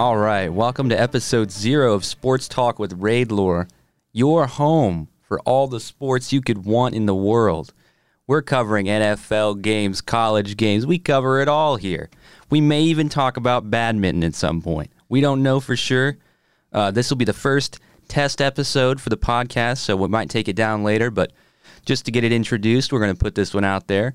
All right, welcome to episode zero of Sports Talk with Raidlore, your home for all the sports you could want in the world. We're covering NFL games, college games. We cover it all here. We may even talk about badminton at some point. We don't know for sure. Uh, this will be the first test episode for the podcast, so we might take it down later. But just to get it introduced, we're going to put this one out there.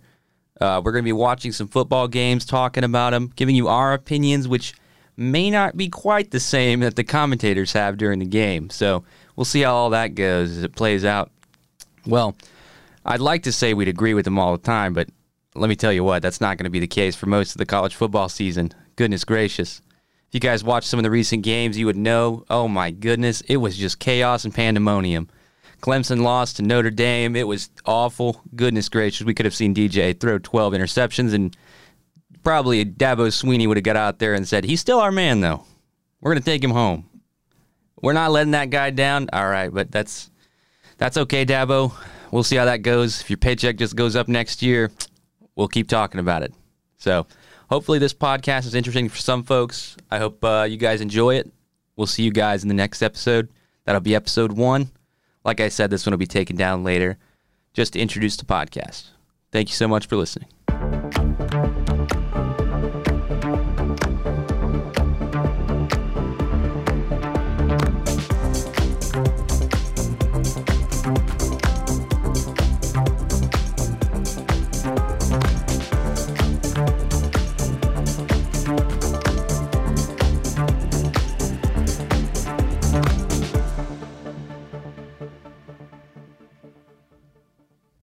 Uh, we're going to be watching some football games, talking about them, giving you our opinions, which may not be quite the same that the commentators have during the game. So we'll see how all that goes as it plays out. Well, I'd like to say we'd agree with them all the time, but let me tell you what, that's not going to be the case for most of the college football season. Goodness gracious. If you guys watched some of the recent games, you would know, oh my goodness, it was just chaos and pandemonium. Clemson lost to Notre Dame. It was awful. Goodness gracious, we could have seen DJ throw 12 interceptions, and probably Dabo Swinney would have got out there and said, He's still our man, though. We're going to take him home. We're not letting that guy down. All right, but that's that's okay, Dabo. We'll see how that goes. If your paycheck just goes up next year, we'll keep talking about it. So, hopefully, this podcast is interesting for some folks. I hope uh, you guys enjoy it. We'll see you guys in the next episode. That'll be episode one. Like I said, this one will be taken down later just to introduce the podcast. Thank you so much for listening.